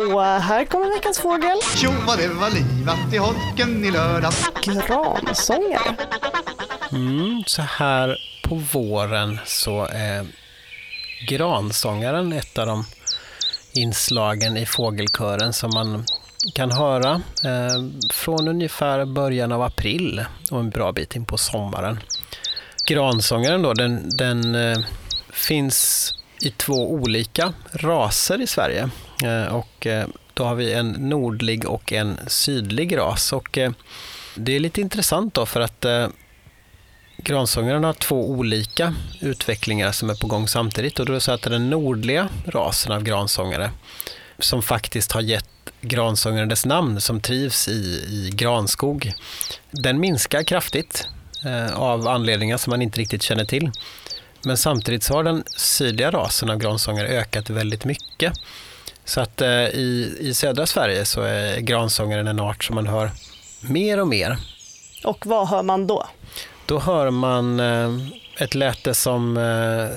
Och här kommer veckans fågel. Tjo vad det var livat i holken i lördags. Gransångare. Mm, så här på våren så är gransångaren ett av de inslagen i fågelkören som man kan höra eh, från ungefär början av april och en bra bit in på sommaren. Gransångaren då, den, den eh, finns i två olika raser i Sverige. Eh, och eh, då har vi en nordlig och en sydlig ras. Och eh, det är lite intressant då för att gransångaren har två olika utvecklingar som är på gång samtidigt. Och då är det så att den nordliga rasen av gransångare som faktiskt har gett gransångaren dess namn, som trivs i, i granskog, den minskar kraftigt av anledningar som man inte riktigt känner till. Men samtidigt så har den sydliga rasen av gransångare ökat väldigt mycket. Så att eh, i, i södra Sverige så är gransångaren en art som man hör mer och mer. Och vad hör man då? Då hör man eh, ett läte som eh,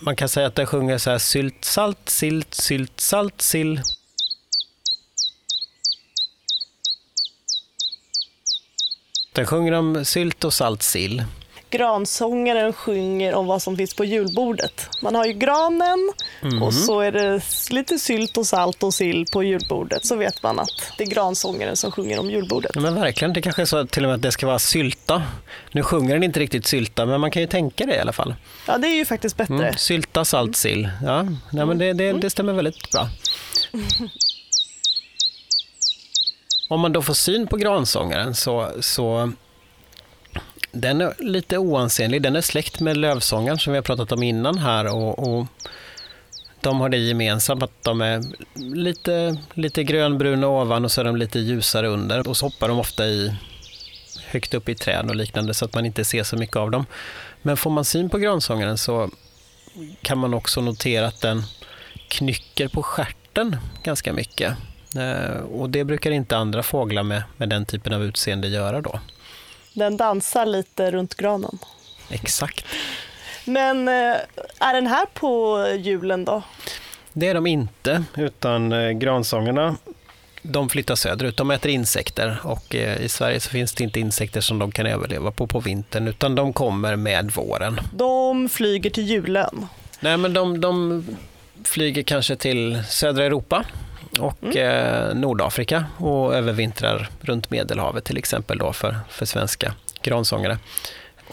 man kan säga att den sjunger så här sylt, salt, silt, sylt, salt, sill. Den sjunger om sylt och salt sill gransångaren sjunger om vad som finns på julbordet. Man har ju granen mm. och så är det lite sylt och salt och sill på julbordet. Så vet man att det är gransångaren som sjunger om julbordet. Ja, men verkligen, det kanske är så till och med att det ska vara sylta. Nu sjunger den inte riktigt sylta, men man kan ju tänka det i alla fall. Ja, det är ju faktiskt bättre. Mm. Sylta, salt, sill. Ja, nej, men det, det, mm. det stämmer väldigt bra. Om man då får syn på gransångaren så, så den är lite oansenlig. Den är släkt med lövsångaren som vi har pratat om innan här. Och, och de har det gemensamt att de är lite, lite grönbruna ovan och så är de lite ljusare under. Och så hoppar de ofta i, högt upp i träd och liknande så att man inte ser så mycket av dem. Men får man syn på gransångaren så kan man också notera att den knycker på skärten ganska mycket. Eh, och det brukar inte andra fåglar med, med den typen av utseende göra då. Den dansar lite runt granen. Exakt. Men eh, är den här på julen då? Det är de inte, utan eh, gransångerna de flyttar söderut. De äter insekter och eh, i Sverige så finns det inte insekter som de kan överleva på på vintern utan de kommer med våren. De flyger till julen? Nej, men de, de flyger kanske till södra Europa och mm. eh, Nordafrika och övervintrar runt Medelhavet till exempel då för, för svenska gransångare.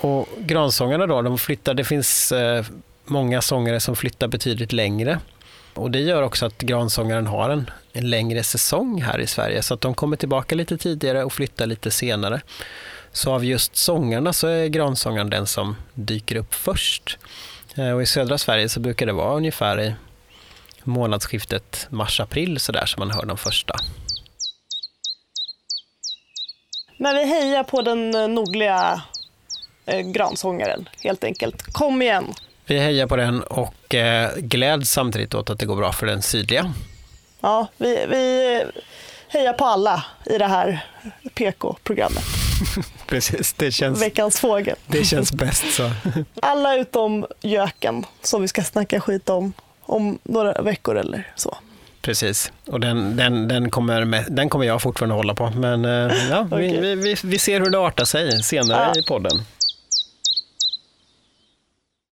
Och gransångarna då, de flyttar, det finns eh, många sångare som flyttar betydligt längre. Och det gör också att gransångaren har en, en längre säsong här i Sverige, så att de kommer tillbaka lite tidigare och flyttar lite senare. Så av just sångarna så är gransångaren den som dyker upp först. Eh, och I södra Sverige så brukar det vara ungefär i månadsskiftet mars-april sådär som man hör de första. Men vi hejar på den eh, nordliga eh, gransångaren helt enkelt. Kom igen! Vi hejar på den och eh, gläds samtidigt åt att det går bra för den sydliga. Ja, vi, vi hejar på alla i det här PK-programmet. Precis, det känns... Veckans fågel. Det känns bäst så. alla utom göken som vi ska snacka skit om om några veckor eller så. Precis, och den, den, den, kommer, med, den kommer jag fortfarande hålla på. Men eh, ja, okay. vi, vi, vi ser hur det artar sig senare ja. i podden.